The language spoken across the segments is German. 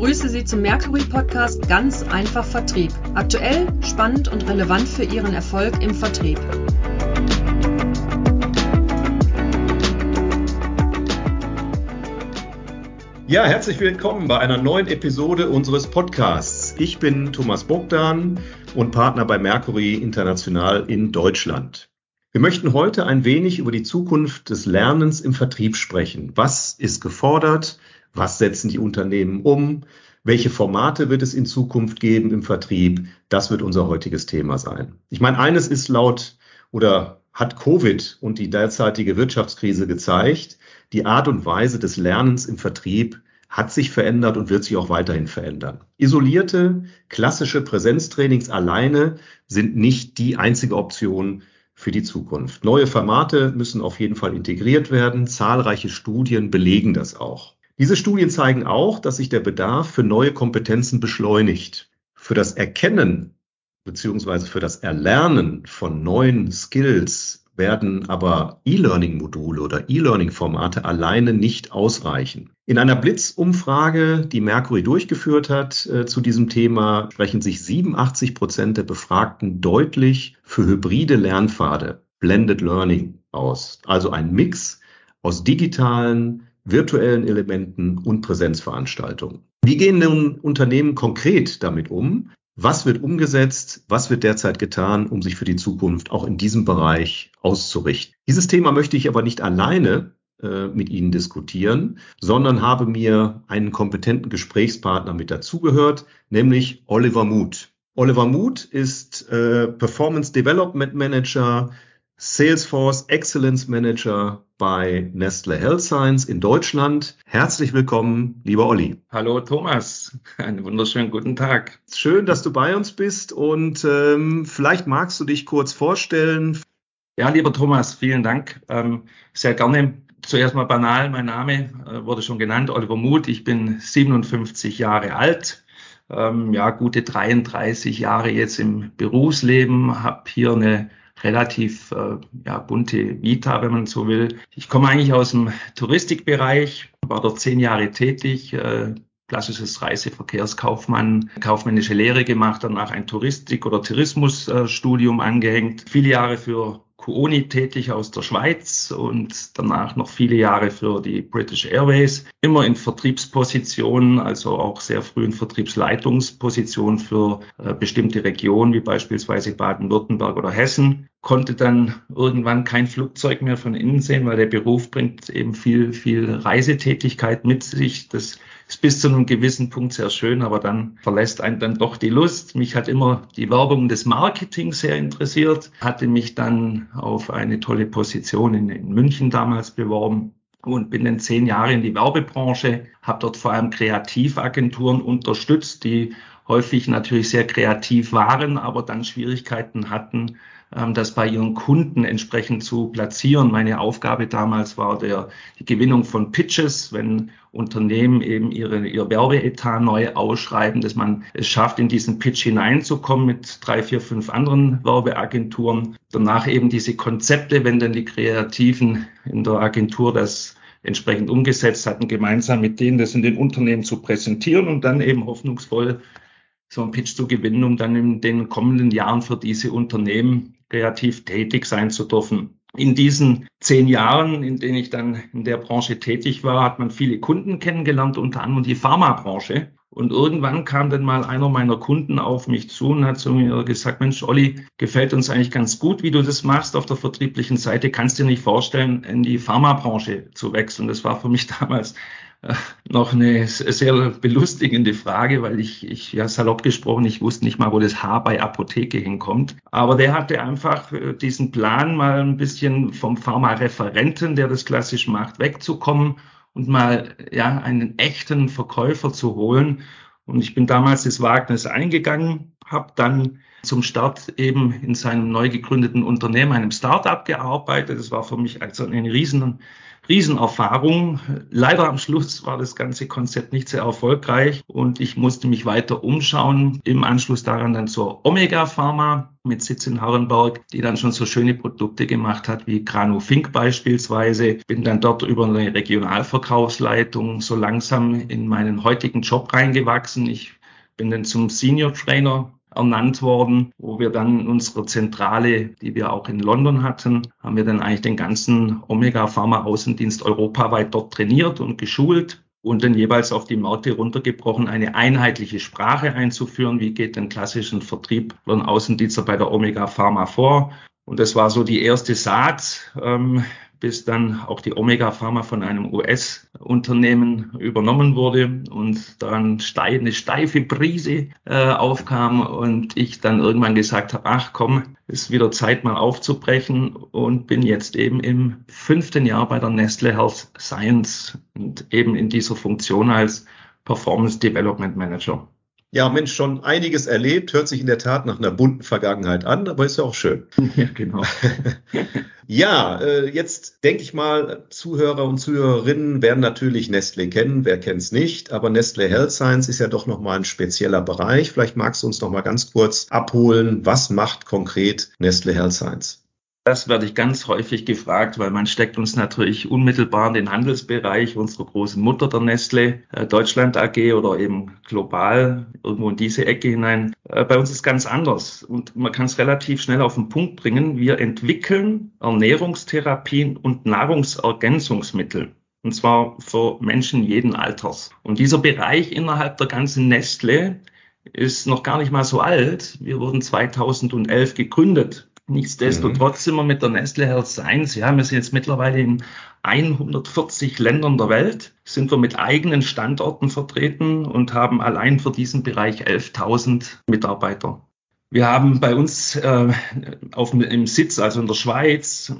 begrüße Sie zum Mercury Podcast Ganz einfach Vertrieb. Aktuell, spannend und relevant für Ihren Erfolg im Vertrieb. Ja, herzlich willkommen bei einer neuen Episode unseres Podcasts. Ich bin Thomas Bogdan und Partner bei Mercury International in Deutschland. Wir möchten heute ein wenig über die Zukunft des Lernens im Vertrieb sprechen. Was ist gefordert? Was setzen die Unternehmen um? Welche Formate wird es in Zukunft geben im Vertrieb? Das wird unser heutiges Thema sein. Ich meine, eines ist laut oder hat Covid und die derzeitige Wirtschaftskrise gezeigt, die Art und Weise des Lernens im Vertrieb hat sich verändert und wird sich auch weiterhin verändern. Isolierte, klassische Präsenztrainings alleine sind nicht die einzige Option für die Zukunft. Neue Formate müssen auf jeden Fall integriert werden. Zahlreiche Studien belegen das auch. Diese Studien zeigen auch, dass sich der Bedarf für neue Kompetenzen beschleunigt. Für das Erkennen beziehungsweise für das Erlernen von neuen Skills werden aber E-Learning-Module oder E-Learning-Formate alleine nicht ausreichen. In einer Blitzumfrage, die Mercury durchgeführt hat äh, zu diesem Thema, sprechen sich 87 Prozent der Befragten deutlich für hybride Lernpfade, Blended Learning aus. Also ein Mix aus digitalen, virtuellen Elementen und Präsenzveranstaltungen. Wie gehen nun Unternehmen konkret damit um? Was wird umgesetzt? Was wird derzeit getan, um sich für die Zukunft auch in diesem Bereich auszurichten? Dieses Thema möchte ich aber nicht alleine äh, mit Ihnen diskutieren, sondern habe mir einen kompetenten Gesprächspartner mit dazugehört, nämlich Oliver Muth. Oliver Muth ist äh, Performance Development Manager Salesforce Excellence Manager bei Nestle Health Science in Deutschland. Herzlich willkommen, lieber Olli. Hallo Thomas, einen wunderschönen guten Tag. Schön, dass du bei uns bist und ähm, vielleicht magst du dich kurz vorstellen. Ja, lieber Thomas, vielen Dank. Ähm, sehr gerne. Zuerst mal banal, mein Name äh, wurde schon genannt, Oliver Muth. Ich bin 57 Jahre alt, ähm, ja, gute 33 Jahre jetzt im Berufsleben, habe hier eine relativ äh, ja, bunte Vita, wenn man so will. Ich komme eigentlich aus dem Touristikbereich, war dort zehn Jahre tätig, äh, klassisches Reiseverkehrskaufmann, kaufmännische Lehre gemacht, danach ein Touristik- oder Tourismusstudium angehängt, viele Jahre für Kuoni tätig aus der Schweiz und danach noch viele Jahre für die British Airways, immer in Vertriebspositionen, also auch sehr früh in Vertriebsleitungspositionen für äh, bestimmte Regionen wie beispielsweise Baden-Württemberg oder Hessen. Konnte dann irgendwann kein Flugzeug mehr von innen sehen, weil der Beruf bringt eben viel, viel Reisetätigkeit mit sich. Das ist bis zu einem gewissen Punkt sehr schön, aber dann verlässt einen dann doch die Lust. Mich hat immer die Werbung des Marketings sehr interessiert, hatte mich dann auf eine tolle Position in, in München damals beworben und bin dann zehn Jahre in die Werbebranche, habe dort vor allem Kreativagenturen unterstützt, die häufig natürlich sehr kreativ waren, aber dann Schwierigkeiten hatten, ähm, das bei ihren Kunden entsprechend zu platzieren. Meine Aufgabe damals war der, die Gewinnung von Pitches, wenn Unternehmen eben ihre, ihr Werbeetat neu ausschreiben, dass man es schafft, in diesen Pitch hineinzukommen mit drei, vier, fünf anderen Werbeagenturen. Danach eben diese Konzepte, wenn dann die Kreativen in der Agentur das entsprechend umgesetzt hatten, gemeinsam mit denen das in den Unternehmen zu präsentieren und dann eben hoffnungsvoll so einen Pitch zu gewinnen, um dann in den kommenden Jahren für diese Unternehmen kreativ tätig sein zu dürfen. In diesen zehn Jahren, in denen ich dann in der Branche tätig war, hat man viele Kunden kennengelernt, unter anderem die Pharmabranche. Und irgendwann kam dann mal einer meiner Kunden auf mich zu und hat zu mir gesagt, Mensch, Olli, gefällt uns eigentlich ganz gut, wie du das machst auf der vertrieblichen Seite. Kannst dir nicht vorstellen, in die Pharmabranche zu wechseln. Das war für mich damals noch eine sehr belustigende Frage, weil ich, ich ja salopp gesprochen, ich wusste nicht mal, wo das H bei Apotheke hinkommt. Aber der hatte einfach äh, diesen Plan, mal ein bisschen vom Pharmareferenten, der das klassisch macht, wegzukommen und mal ja einen echten Verkäufer zu holen. Und ich bin damals das Wagnis eingegangen, habe dann zum Start eben in seinem neu gegründeten Unternehmen, einem Startup gearbeitet. Das war für mich also eine riesen Riesenerfahrung. Leider am Schluss war das ganze Konzept nicht sehr erfolgreich und ich musste mich weiter umschauen. Im Anschluss daran dann zur Omega Pharma mit Sitz in Harrenberg, die dann schon so schöne Produkte gemacht hat wie Granu Fink beispielsweise. Bin dann dort über eine Regionalverkaufsleitung so langsam in meinen heutigen Job reingewachsen. Ich bin dann zum Senior Trainer ernannt worden, wo wir dann unsere Zentrale, die wir auch in London hatten, haben wir dann eigentlich den ganzen Omega Pharma Außendienst europaweit dort trainiert und geschult und dann jeweils auf die Märkte runtergebrochen, eine einheitliche Sprache einzuführen. Wie geht den klassischen Vertrieb oder ein Außendienster bei der Omega Pharma vor? Und das war so die erste Saat. Ähm, bis dann auch die Omega Pharma von einem US-Unternehmen übernommen wurde und dann eine steife Brise äh, aufkam und ich dann irgendwann gesagt habe, ach komm, ist wieder Zeit mal aufzubrechen und bin jetzt eben im fünften Jahr bei der Nestle Health Science und eben in dieser Funktion als Performance Development Manager. Ja, Mensch, schon einiges erlebt, hört sich in der Tat nach einer bunten Vergangenheit an, aber ist ja auch schön. Ja, genau. ja, äh, jetzt denke ich mal, Zuhörer und Zuhörerinnen werden natürlich Nestle kennen, wer kennt es nicht, aber Nestle Health Science ist ja doch nochmal ein spezieller Bereich. Vielleicht magst du uns noch mal ganz kurz abholen, was macht konkret Nestle Health Science? Das werde ich ganz häufig gefragt, weil man steckt uns natürlich unmittelbar in den Handelsbereich unserer großen Mutter der Nestle, äh, Deutschland AG oder eben global irgendwo in diese Ecke hinein. Äh, bei uns ist ganz anders und man kann es relativ schnell auf den Punkt bringen. Wir entwickeln Ernährungstherapien und Nahrungsergänzungsmittel. Und zwar für Menschen jeden Alters. Und dieser Bereich innerhalb der ganzen Nestle ist noch gar nicht mal so alt. Wir wurden 2011 gegründet Nichtsdestotrotz sind wir mit der Nestle Health Science, ja, wir sind jetzt mittlerweile in 140 Ländern der Welt, sind wir mit eigenen Standorten vertreten und haben allein für diesen Bereich 11.000 Mitarbeiter. Wir haben bei uns äh, auf, im Sitz, also in der Schweiz,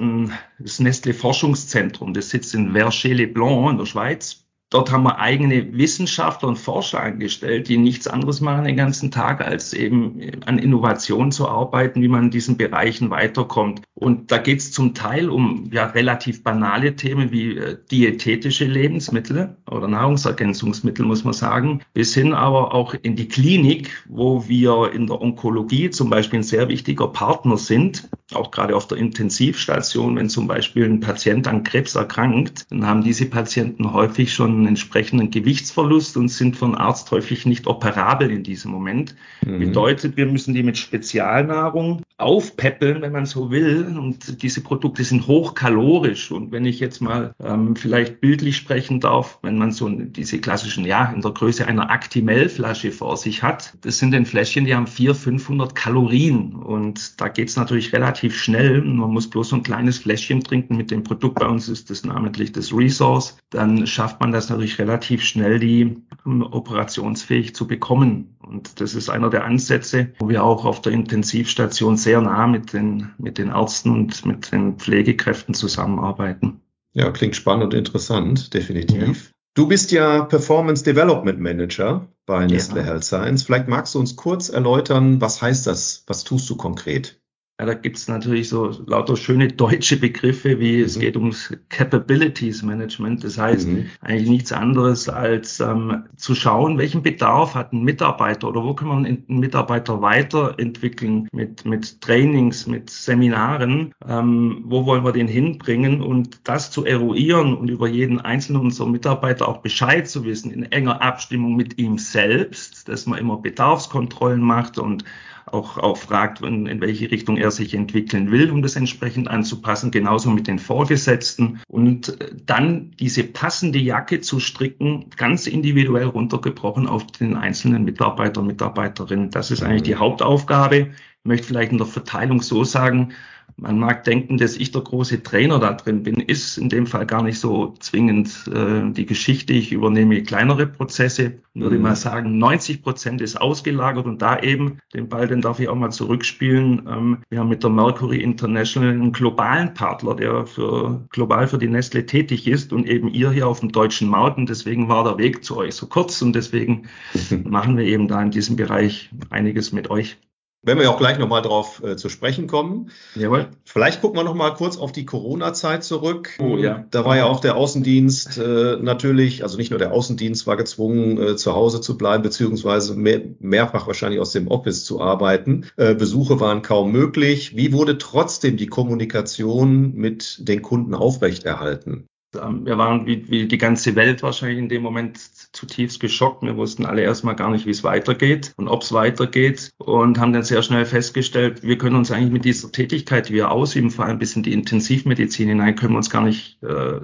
das Nestle Forschungszentrum, das sitzt in Verger-les-Blancs in der Schweiz. Dort haben wir eigene Wissenschaftler und Forscher angestellt, die nichts anderes machen den ganzen Tag, als eben an Innovation zu arbeiten, wie man in diesen Bereichen weiterkommt. Und da geht es zum Teil um ja relativ banale Themen wie äh, diätetische Lebensmittel oder Nahrungsergänzungsmittel, muss man sagen, bis hin aber auch in die Klinik, wo wir in der Onkologie zum Beispiel ein sehr wichtiger Partner sind, auch gerade auf der Intensivstation, wenn zum Beispiel ein Patient an Krebs erkrankt, dann haben diese Patienten häufig schon einen entsprechenden Gewichtsverlust und sind von Arzt häufig nicht operabel in diesem Moment. Mhm. Bedeutet, wir müssen die mit Spezialnahrung aufpäppeln, wenn man so will. Und diese Produkte sind hochkalorisch. Und wenn ich jetzt mal ähm, vielleicht bildlich sprechen darf, wenn man so diese klassischen, ja, in der Größe einer Actimel-Flasche vor sich hat, das sind dann Fläschchen, die haben 400, 500 Kalorien. Und da geht es natürlich relativ schnell. Man muss bloß so ein kleines Fläschchen trinken mit dem Produkt. Bei uns ist das namentlich das Resource. Dann schafft man das natürlich relativ schnell, die um, operationsfähig zu bekommen. Und das ist einer der Ansätze, wo wir auch auf der Intensivstation sehr nah mit den, mit den Ärzten und mit den Pflegekräften zusammenarbeiten. Ja, klingt spannend und interessant, definitiv. Ja. Du bist ja Performance Development Manager bei Nestle ja. Health Science. Vielleicht magst du uns kurz erläutern, was heißt das? Was tust du konkret? Ja, da gibt's natürlich so lauter schöne deutsche Begriffe, wie mhm. es geht ums Capabilities Management. Das heißt mhm. eigentlich nichts anderes als ähm, zu schauen, welchen Bedarf hat ein Mitarbeiter oder wo kann man einen Mitarbeiter weiterentwickeln mit, mit Trainings, mit Seminaren, ähm, wo wollen wir den hinbringen und das zu eruieren und über jeden einzelnen unserer Mitarbeiter auch Bescheid zu wissen, in enger Abstimmung mit ihm selbst, dass man immer Bedarfskontrollen macht und auch, auch fragt, in, in welche Richtung er sich entwickeln will, um das entsprechend anzupassen, genauso mit den Vorgesetzten und dann diese passende Jacke zu stricken, ganz individuell runtergebrochen auf den einzelnen Mitarbeiter, Mitarbeiterinnen. Das ist eigentlich die Hauptaufgabe. Ich möchte vielleicht in der Verteilung so sagen, man mag denken, dass ich der große Trainer da drin bin, ist in dem Fall gar nicht so zwingend äh, die Geschichte. Ich übernehme kleinere Prozesse, würde mhm. mal sagen, 90 Prozent ist ausgelagert und da eben den Ball, den darf ich auch mal zurückspielen. Ähm, wir haben mit der Mercury International einen globalen Partner, der für global für die Nestle tätig ist und eben ihr hier auf dem deutschen Markt und deswegen war der Weg zu euch so kurz und deswegen machen wir eben da in diesem Bereich einiges mit euch. Wenn wir auch gleich nochmal drauf äh, zu sprechen kommen. Jawohl. Vielleicht gucken wir nochmal kurz auf die Corona-Zeit zurück. Oh ja. Da war ja auch der Außendienst äh, natürlich, also nicht nur der Außendienst war gezwungen, äh, zu Hause zu bleiben, beziehungsweise mehr, mehrfach wahrscheinlich aus dem Office zu arbeiten. Äh, Besuche waren kaum möglich. Wie wurde trotzdem die Kommunikation mit den Kunden aufrechterhalten? Ähm, wir waren wie, wie die ganze Welt wahrscheinlich in dem Moment zutiefst geschockt. Wir wussten alle erstmal gar nicht, wie es weitergeht und ob es weitergeht und haben dann sehr schnell festgestellt, wir können uns eigentlich mit dieser Tätigkeit, die wir ausüben, vor allem bis in die Intensivmedizin hinein, können wir uns gar nicht äh,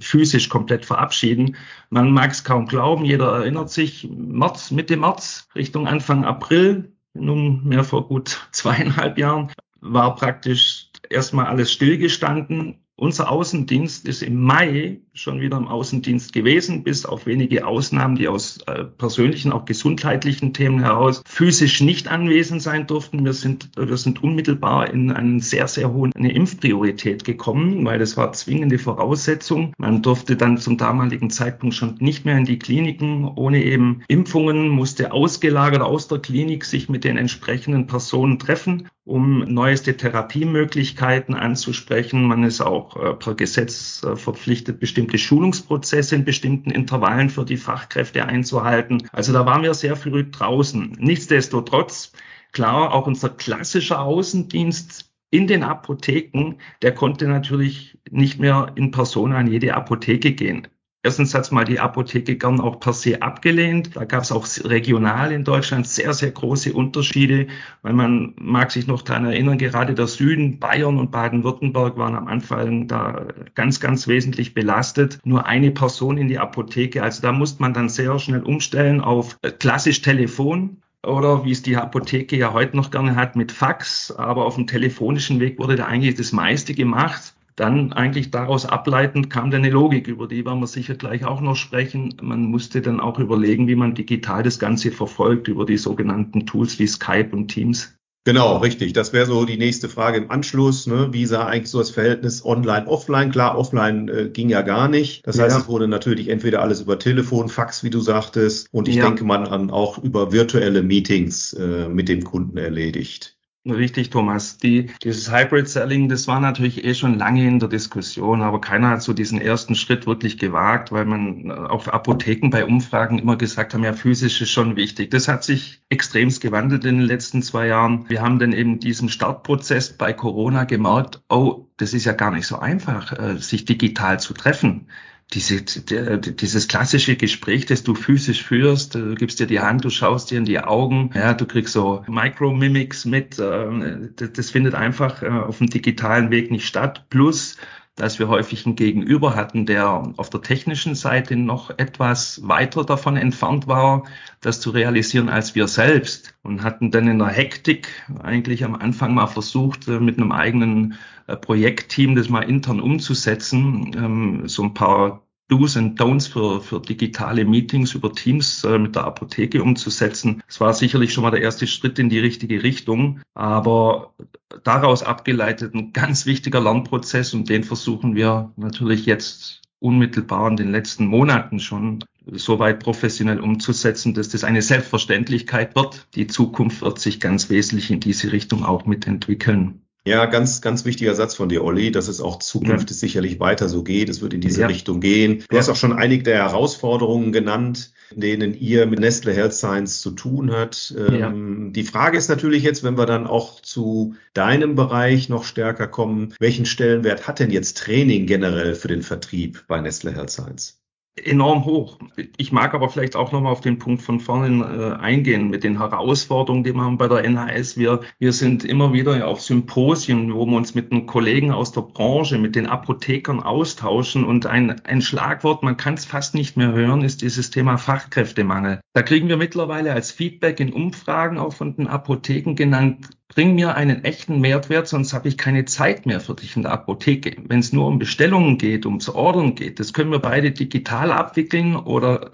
physisch komplett verabschieden. Man mag es kaum glauben, jeder erinnert sich, März, Mitte März, Richtung Anfang April, nunmehr vor gut zweieinhalb Jahren, war praktisch erstmal alles stillgestanden unser Außendienst ist im Mai schon wieder im Außendienst gewesen, bis auf wenige Ausnahmen, die aus äh, persönlichen, auch gesundheitlichen Themen heraus physisch nicht anwesend sein durften. Wir sind, wir sind unmittelbar in einen sehr, sehr hohen eine Impfpriorität gekommen, weil das war zwingende Voraussetzung. Man durfte dann zum damaligen Zeitpunkt schon nicht mehr in die Kliniken ohne eben Impfungen, musste ausgelagert aus der Klinik sich mit den entsprechenden Personen treffen um neueste Therapiemöglichkeiten anzusprechen. Man ist auch äh, per Gesetz äh, verpflichtet, bestimmte Schulungsprozesse in bestimmten Intervallen für die Fachkräfte einzuhalten. Also da waren wir sehr früh draußen. Nichtsdestotrotz, klar, auch unser klassischer Außendienst in den Apotheken, der konnte natürlich nicht mehr in Person an jede Apotheke gehen. Erstens hat mal die Apotheke gern auch per se abgelehnt. Da gab es auch regional in Deutschland sehr, sehr große Unterschiede, weil man mag sich noch daran erinnern, gerade der Süden, Bayern und Baden-Württemberg waren am Anfang da ganz, ganz wesentlich belastet. Nur eine Person in die Apotheke. Also da musste man dann sehr schnell umstellen auf klassisch Telefon oder wie es die Apotheke ja heute noch gerne hat mit Fax, aber auf dem telefonischen Weg wurde da eigentlich das meiste gemacht dann eigentlich daraus ableitend kam dann eine Logik, über die werden wir sicher gleich auch noch sprechen. Man musste dann auch überlegen, wie man digital das Ganze verfolgt über die sogenannten Tools wie Skype und Teams. Genau, richtig. Das wäre so die nächste Frage im Anschluss. Ne? Wie sah eigentlich so das Verhältnis online, offline? Klar, offline äh, ging ja gar nicht. Das heißt, ja. es wurde natürlich entweder alles über Telefon, Fax, wie du sagtest, und ich ja. denke man an auch über virtuelle Meetings äh, mit dem Kunden erledigt. Richtig, Thomas. Die, dieses Hybrid Selling, das war natürlich eh schon lange in der Diskussion, aber keiner hat so diesen ersten Schritt wirklich gewagt, weil man auf Apotheken bei Umfragen immer gesagt haben, ja, physisch ist schon wichtig. Das hat sich extremst gewandelt in den letzten zwei Jahren. Wir haben dann eben diesen Startprozess bei Corona gemerkt, oh, das ist ja gar nicht so einfach, äh, sich digital zu treffen diese, dieses klassische Gespräch, das du physisch führst, du gibst dir die Hand, du schaust dir in die Augen, ja, du kriegst so Micro-Mimics mit, äh, das findet einfach äh, auf dem digitalen Weg nicht statt. Plus, dass wir häufig einen Gegenüber hatten, der auf der technischen Seite noch etwas weiter davon entfernt war, das zu realisieren als wir selbst und hatten dann in der Hektik eigentlich am Anfang mal versucht, äh, mit einem eigenen äh, Projektteam das mal intern umzusetzen, ähm, so ein paar Do's and Don'ts für, für digitale Meetings über Teams äh, mit der Apotheke umzusetzen. Das war sicherlich schon mal der erste Schritt in die richtige Richtung, aber daraus abgeleitet ein ganz wichtiger Lernprozess und den versuchen wir natürlich jetzt unmittelbar in den letzten Monaten schon so weit professionell umzusetzen, dass das eine Selbstverständlichkeit wird. Die Zukunft wird sich ganz wesentlich in diese Richtung auch mitentwickeln. Ja, ganz, ganz wichtiger Satz von dir, Olli, dass es auch zukünftig ja. sicherlich weiter so geht. Es wird in diese ja. Richtung gehen. Du ja. hast auch schon einige der Herausforderungen genannt, denen ihr mit Nestle Health Science zu tun hat. Ähm, die Frage ist natürlich jetzt, wenn wir dann auch zu deinem Bereich noch stärker kommen, welchen Stellenwert hat denn jetzt Training generell für den Vertrieb bei Nestle Health Science? Enorm hoch. Ich mag aber vielleicht auch nochmal auf den Punkt von vorne äh, eingehen mit den Herausforderungen, die wir haben bei der NHS. Wir, wir sind immer wieder auf Symposien, wo wir uns mit den Kollegen aus der Branche, mit den Apothekern austauschen und ein, ein Schlagwort, man kann es fast nicht mehr hören, ist dieses Thema Fachkräftemangel. Da kriegen wir mittlerweile als Feedback in Umfragen auch von den Apotheken genannt, bring mir einen echten Mehrwert, sonst habe ich keine Zeit mehr für dich in der Apotheke. Wenn es nur um Bestellungen geht, ums Ordern geht, das können wir beide digital abwickeln oder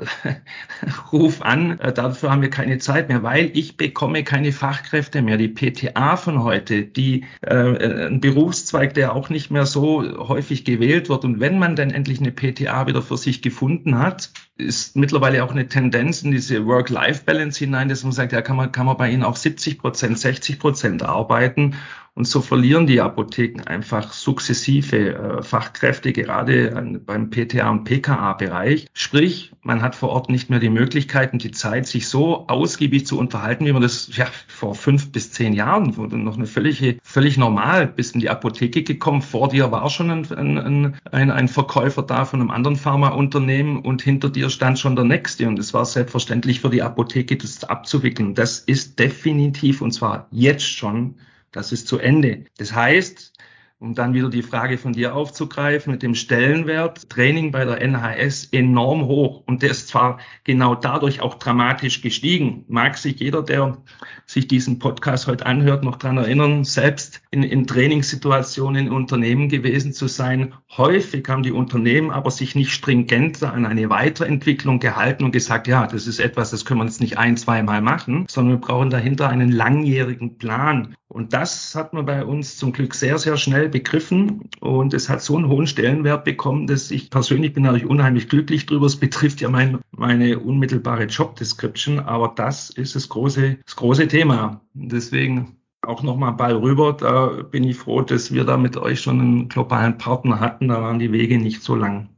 ruf an, äh, dafür haben wir keine Zeit mehr, weil ich bekomme keine Fachkräfte mehr. Die PTA von heute, die äh, ein Berufszweig, der auch nicht mehr so häufig gewählt wird und wenn man dann endlich eine PTA wieder für sich gefunden hat, ist mittlerweile auch eine Tendenz in diese Work-Life-Balance hinein, dass man sagt, ja, kann man, kann man bei Ihnen auch 70 Prozent, 60 Prozent arbeiten. Und so verlieren die Apotheken einfach sukzessive äh, Fachkräfte, gerade an, beim PTA und PKA-Bereich. Sprich, man hat vor Ort nicht mehr die Möglichkeit und die Zeit, sich so ausgiebig zu unterhalten, wie man das ja, vor fünf bis zehn Jahren wurde noch eine völlige, völlig normal. Bist in die Apotheke gekommen, vor dir war schon ein, ein, ein, ein Verkäufer da von einem anderen Pharmaunternehmen und hinter dir stand schon der nächste. Und es war selbstverständlich für die Apotheke, das abzuwickeln. Das ist definitiv, und zwar jetzt schon, das ist zu Ende. Das heißt, um dann wieder die Frage von dir aufzugreifen, mit dem Stellenwert, Training bei der NHS enorm hoch und der ist zwar genau dadurch auch dramatisch gestiegen. Mag sich jeder, der sich diesen Podcast heute anhört, noch dran erinnern, selbst in, in Trainingssituationen in Unternehmen gewesen zu sein. Häufig haben die Unternehmen aber sich nicht stringent an eine Weiterentwicklung gehalten und gesagt, ja, das ist etwas, das können wir jetzt nicht ein, zweimal machen, sondern wir brauchen dahinter einen langjährigen Plan. Und das hat man bei uns zum Glück sehr, sehr schnell begriffen. Und es hat so einen hohen Stellenwert bekommen, dass ich persönlich bin natürlich unheimlich glücklich drüber. Es betrifft ja mein, meine unmittelbare Job Description. Aber das ist das große, das große Thema. Deswegen auch nochmal Ball rüber. Da bin ich froh, dass wir da mit euch schon einen globalen Partner hatten. Da waren die Wege nicht so lang.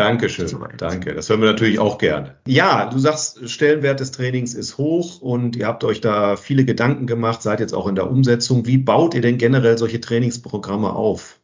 Dankeschön. Danke. Das hören wir natürlich auch gerne. Ja, du sagst, Stellenwert des Trainings ist hoch und ihr habt euch da viele Gedanken gemacht, seid jetzt auch in der Umsetzung. Wie baut ihr denn generell solche Trainingsprogramme auf?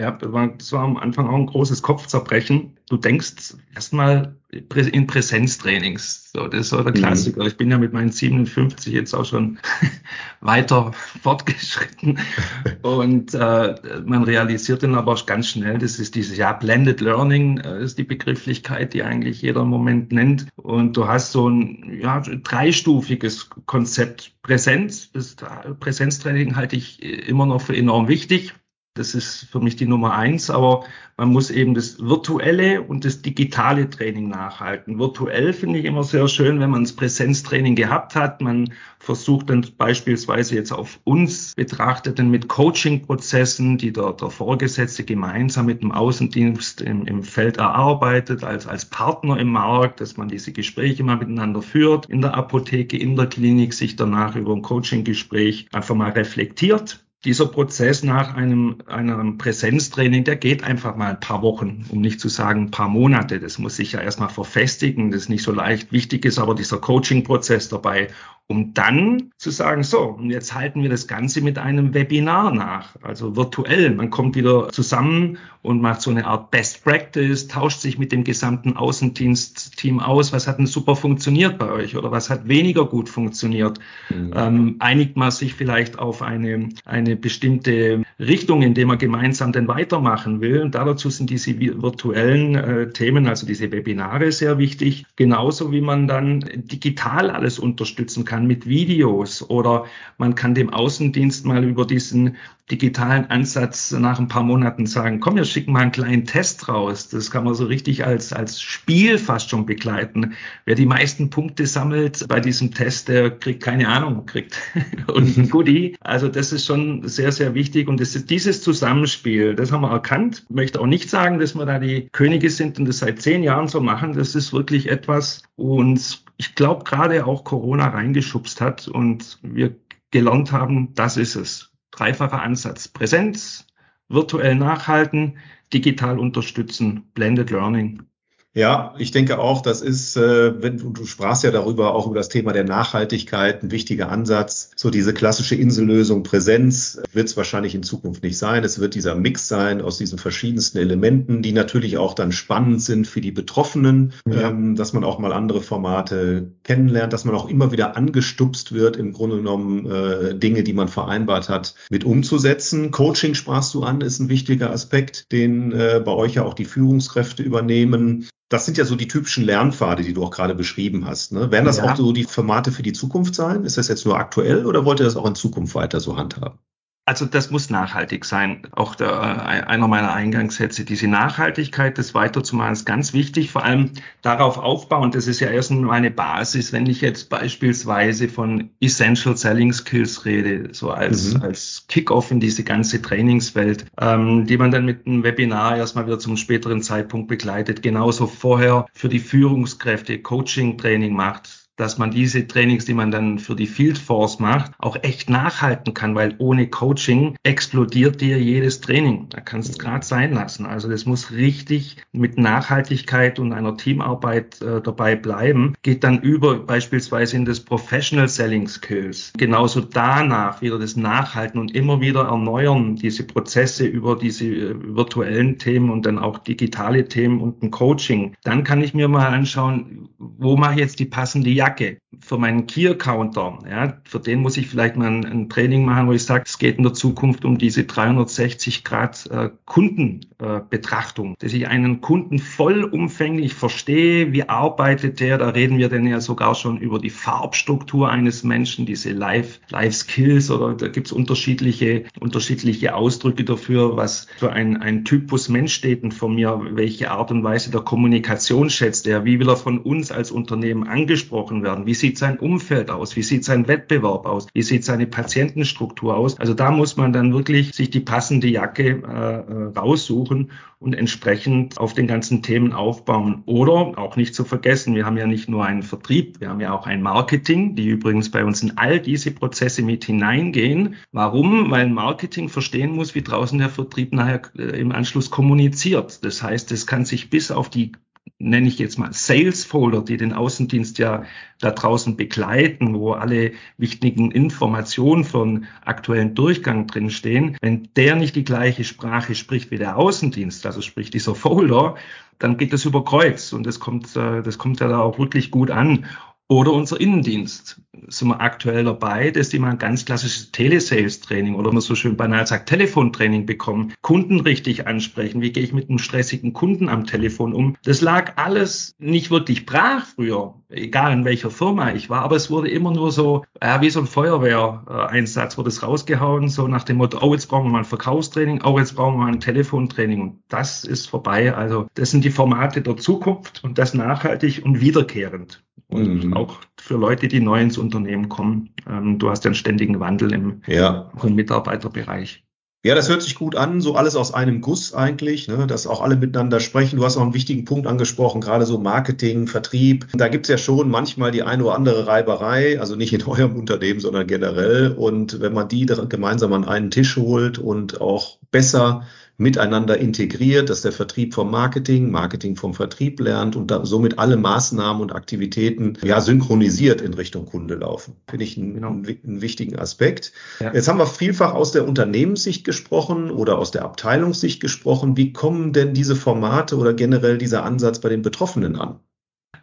Ja, das war, das war am Anfang auch ein großes Kopfzerbrechen. Du denkst erstmal in Präsenztrainings. So, das ist so der mhm. Klassiker. Mhm. Ich bin ja mit meinen 57 jetzt auch schon weiter fortgeschritten. Und äh, man realisiert dann aber auch ganz schnell, das ist dieses ja Blended Learning, äh, ist die Begrifflichkeit, die eigentlich jeder im Moment nennt. Und du hast so ein ja, dreistufiges Konzept Präsenz. Das Präsenztraining halte ich immer noch für enorm wichtig. Das ist für mich die Nummer eins, aber man muss eben das virtuelle und das digitale Training nachhalten. Virtuell finde ich immer sehr schön, wenn man das Präsenztraining gehabt hat. Man versucht dann beispielsweise jetzt auf uns betrachtet mit Coaching-Prozessen, die der, der Vorgesetzte gemeinsam mit dem Außendienst im, im Feld erarbeitet, als, als Partner im Markt, dass man diese Gespräche mal miteinander führt, in der Apotheke, in der Klinik, sich danach über ein Coaching-Gespräch einfach mal reflektiert dieser Prozess nach einem, einem Präsenztraining, der geht einfach mal ein paar Wochen, um nicht zu sagen ein paar Monate. Das muss sich ja erstmal verfestigen. Das ist nicht so leicht. Wichtig ist aber dieser Coaching-Prozess dabei um dann zu sagen, so, und jetzt halten wir das Ganze mit einem Webinar nach, also virtuell. Man kommt wieder zusammen und macht so eine Art Best Practice, tauscht sich mit dem gesamten Außendienstteam aus, was hat denn super funktioniert bei euch oder was hat weniger gut funktioniert. Mhm. Ähm, einigt man sich vielleicht auf eine, eine bestimmte Richtung, in der man gemeinsam denn weitermachen will. Und dazu sind diese virtuellen äh, Themen, also diese Webinare sehr wichtig, genauso wie man dann digital alles unterstützen kann kann mit Videos oder man kann dem Außendienst mal über diesen digitalen Ansatz nach ein paar Monaten sagen, komm, wir schicken mal einen kleinen Test raus. Das kann man so richtig als, als Spiel fast schon begleiten. Wer die meisten Punkte sammelt bei diesem Test, der kriegt keine Ahnung, kriegt und ein Goodie. Also das ist schon sehr, sehr wichtig. Und das ist dieses Zusammenspiel, das haben wir erkannt. Ich möchte auch nicht sagen, dass wir da die Könige sind und das seit zehn Jahren so machen. Das ist wirklich etwas, uns, ich glaube, gerade auch Corona reingeschubst hat und wir gelernt haben, das ist es dreifacher Ansatz. Präsenz, virtuell nachhalten, digital unterstützen, Blended Learning. Ja, ich denke auch, das ist, äh, wenn du, du sprachst ja darüber, auch über das Thema der Nachhaltigkeit, ein wichtiger Ansatz. So diese klassische Insellösung Präsenz wird es wahrscheinlich in Zukunft nicht sein. Es wird dieser Mix sein aus diesen verschiedensten Elementen, die natürlich auch dann spannend sind für die Betroffenen, ja. ähm, dass man auch mal andere Formate kennenlernt, dass man auch immer wieder angestupst wird, im Grunde genommen äh, Dinge, die man vereinbart hat, mit umzusetzen. Coaching sprachst du an, ist ein wichtiger Aspekt, den äh, bei euch ja auch die Führungskräfte übernehmen. Das sind ja so die typischen Lernpfade, die du auch gerade beschrieben hast. Ne? Werden das ja. auch so die Formate für die Zukunft sein? Ist das jetzt nur aktuell oder wollt ihr das auch in Zukunft weiter so handhaben? Also das muss nachhaltig sein. Auch der, äh, einer meiner Eingangssätze, diese Nachhaltigkeit, das weiterzumachen, ist ganz wichtig. Vor allem darauf aufbauen. Das ist ja erstmal eine Basis, wenn ich jetzt beispielsweise von Essential Selling Skills rede, so als, mhm. als Kickoff in diese ganze Trainingswelt, ähm, die man dann mit einem Webinar erstmal wieder zum späteren Zeitpunkt begleitet. Genauso vorher für die Führungskräfte Coaching-Training macht dass man diese Trainings, die man dann für die Field Force macht, auch echt nachhalten kann, weil ohne Coaching explodiert dir jedes Training. Da kannst du es gerade sein lassen. Also das muss richtig mit Nachhaltigkeit und einer Teamarbeit äh, dabei bleiben. Geht dann über beispielsweise in das Professional Selling Skills. Genauso danach wieder das Nachhalten und immer wieder erneuern, diese Prozesse über diese äh, virtuellen Themen und dann auch digitale Themen und ein Coaching. Dann kann ich mir mal anschauen, wo mache ich jetzt die passende Jagd Jacke für meinen Key-Counter. Ja, für den muss ich vielleicht mal ein, ein Training machen, wo ich sage, es geht in der Zukunft um diese 360 Grad äh, Kundenbetrachtung, äh, dass ich einen Kunden vollumfänglich verstehe, wie arbeitet der, da reden wir denn ja sogar schon über die Farbstruktur eines Menschen, diese Life, Life Skills oder da gibt's unterschiedliche, unterschiedliche Ausdrücke dafür, was für ein, ein Typus Mensch steht denn von mir, welche Art und Weise der Kommunikation schätzt er, wie will er von uns als Unternehmen angesprochen werden? Wie sieht sein Umfeld aus? Wie sieht sein Wettbewerb aus? Wie sieht seine Patientenstruktur aus? Also da muss man dann wirklich sich die passende Jacke äh, äh, raussuchen und entsprechend auf den ganzen Themen aufbauen. Oder auch nicht zu vergessen, wir haben ja nicht nur einen Vertrieb, wir haben ja auch ein Marketing, die übrigens bei uns in all diese Prozesse mit hineingehen. Warum? Weil Marketing verstehen muss, wie draußen der Vertrieb nachher äh, im Anschluss kommuniziert. Das heißt, es kann sich bis auf die nenne ich jetzt mal Sales Folder, die den Außendienst ja da draußen begleiten, wo alle wichtigen Informationen von aktuellen Durchgang drinstehen, wenn der nicht die gleiche Sprache spricht wie der Außendienst, also sprich dieser Folder, dann geht das über Kreuz und das kommt, äh, das kommt ja da auch wirklich gut an. Oder unser Innendienst sind wir aktuell dabei, dass die mal ein ganz klassisches Telesales-Training oder man so schön banal sagt, Telefontraining bekommen, Kunden richtig ansprechen, wie gehe ich mit einem stressigen Kunden am Telefon um. Das lag alles nicht wirklich brach früher, egal in welcher Firma ich war, aber es wurde immer nur so, ja, wie so ein Feuerwehreinsatz wurde es rausgehauen, so nach dem Motto, oh, jetzt brauchen wir mal ein Verkaufstraining, oh, jetzt brauchen wir mal ein Telefontraining und das ist vorbei. Also das sind die Formate der Zukunft und das nachhaltig und wiederkehrend und mhm. auch für Leute, die neu ins Unternehmen kommen. Ähm, du hast ja einen ständigen Wandel im, ja. im Mitarbeiterbereich. Ja, das hört sich gut an, so alles aus einem Guss eigentlich, ne, dass auch alle miteinander sprechen. Du hast auch einen wichtigen Punkt angesprochen, gerade so Marketing, Vertrieb. Da gibt's ja schon manchmal die eine oder andere Reiberei, also nicht in eurem Unternehmen, sondern generell. Und wenn man die gemeinsam an einen Tisch holt und auch besser miteinander integriert, dass der Vertrieb vom Marketing, Marketing vom Vertrieb lernt und da somit alle Maßnahmen und Aktivitäten ja synchronisiert in Richtung Kunde laufen. Finde ich einen, genau. einen wichtigen Aspekt. Ja. Jetzt haben wir vielfach aus der Unternehmenssicht gesprochen oder aus der Abteilungssicht gesprochen. Wie kommen denn diese Formate oder generell dieser Ansatz bei den Betroffenen an?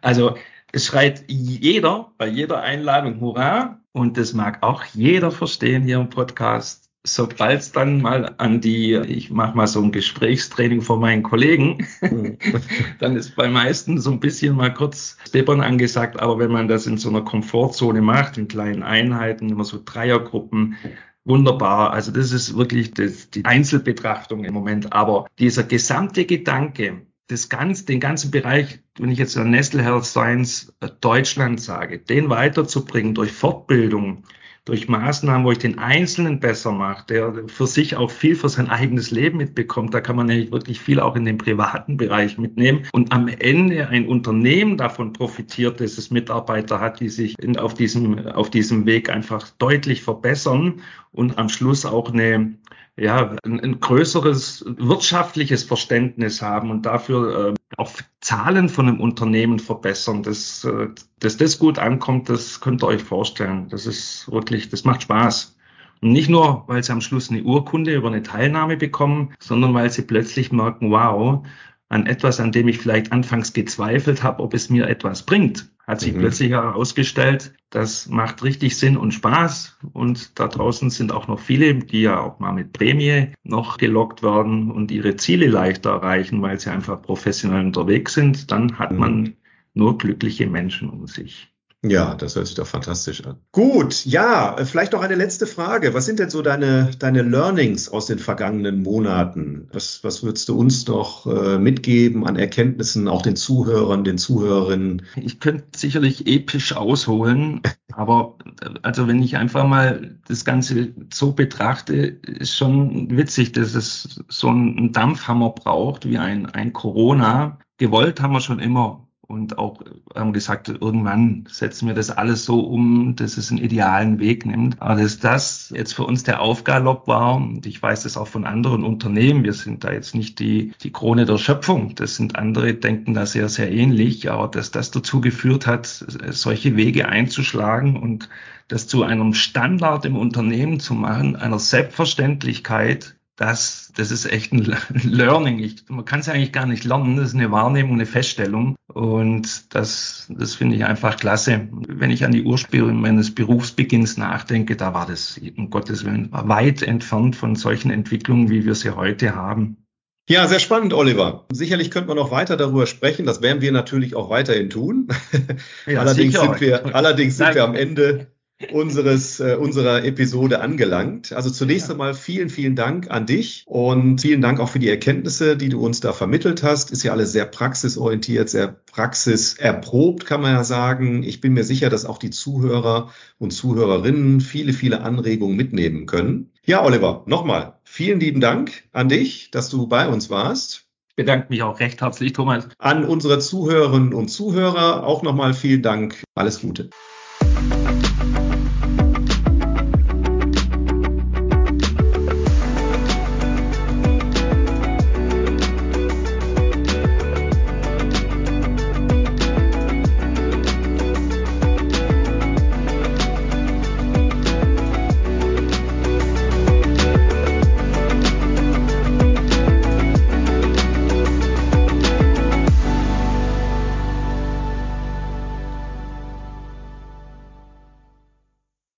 Also es schreit jeder bei jeder Einladung Hurra und das mag auch jeder verstehen hier im Podcast sobald es dann mal an die, ich mache mal so ein Gesprächstraining vor meinen Kollegen, mhm. dann ist bei meisten so ein bisschen mal kurz Steppern angesagt, aber wenn man das in so einer Komfortzone macht, in kleinen Einheiten, immer so Dreiergruppen, wunderbar. Also das ist wirklich das, die Einzelbetrachtung im Moment, aber dieser gesamte Gedanke, das ganz, den ganzen Bereich, wenn ich jetzt an Nestle Health Science Deutschland sage, den weiterzubringen durch Fortbildung, durch Maßnahmen, wo ich den Einzelnen besser mache, der für sich auch viel für sein eigenes Leben mitbekommt. Da kann man nämlich wirklich viel auch in den privaten Bereich mitnehmen. Und am Ende ein Unternehmen davon profitiert, dass es Mitarbeiter hat, die sich in, auf, diesem, auf diesem Weg einfach deutlich verbessern und am Schluss auch eine ja, ein, ein größeres wirtschaftliches Verständnis haben und dafür äh, auch Zahlen von einem Unternehmen verbessern. Das, äh, dass das gut ankommt, das könnt ihr euch vorstellen. Das ist wirklich, das macht Spaß. Und nicht nur, weil sie am Schluss eine Urkunde über eine Teilnahme bekommen, sondern weil sie plötzlich merken, wow, an etwas, an dem ich vielleicht anfangs gezweifelt habe, ob es mir etwas bringt, hat sich mhm. plötzlich herausgestellt, das macht richtig Sinn und Spaß. Und da draußen sind auch noch viele, die ja auch mal mit Prämie noch gelockt werden und ihre Ziele leichter erreichen, weil sie einfach professionell unterwegs sind. Dann hat mhm. man nur glückliche Menschen um sich. Ja, das hört sich doch fantastisch an. Gut, ja, vielleicht noch eine letzte Frage. Was sind denn so deine, deine Learnings aus den vergangenen Monaten? Was, was würdest du uns noch äh, mitgeben an Erkenntnissen, auch den Zuhörern, den Zuhörerinnen? Ich könnte sicherlich episch ausholen, aber also wenn ich einfach mal das Ganze so betrachte, ist schon witzig, dass es so einen Dampfhammer braucht wie ein, ein Corona. Gewollt haben wir schon immer und auch haben gesagt, irgendwann setzen wir das alles so um, dass es einen idealen Weg nimmt. Aber dass das jetzt für uns der Aufgalopp war, und ich weiß das auch von anderen Unternehmen, wir sind da jetzt nicht die, die Krone der Schöpfung, das sind andere, denken da sehr, sehr ähnlich, aber dass das dazu geführt hat, solche Wege einzuschlagen und das zu einem Standard im Unternehmen zu machen, einer Selbstverständlichkeit, das, das ist echt ein Learning. Ich, man kann es eigentlich gar nicht lernen. Das ist eine Wahrnehmung, eine Feststellung. Und das, das finde ich einfach klasse. Wenn ich an die Ursprünge meines Berufsbeginns nachdenke, da war das um Gottes Willen weit entfernt von solchen Entwicklungen, wie wir sie heute haben. Ja, sehr spannend, Oliver. Sicherlich könnte man noch weiter darüber sprechen. Das werden wir natürlich auch weiterhin tun. Ja, allerdings sicher. sind wir, allerdings sind wir am Ende unseres, äh, unserer Episode angelangt. Also zunächst einmal vielen, vielen Dank an dich und vielen Dank auch für die Erkenntnisse, die du uns da vermittelt hast. Ist ja alles sehr praxisorientiert, sehr praxiserprobt, kann man ja sagen. Ich bin mir sicher, dass auch die Zuhörer und Zuhörerinnen viele, viele Anregungen mitnehmen können. Ja, Oliver, nochmal vielen lieben Dank an dich, dass du bei uns warst bedanke mich auch recht herzlich, Thomas. An unsere Zuhörerinnen und Zuhörer auch nochmal vielen Dank. Alles Gute.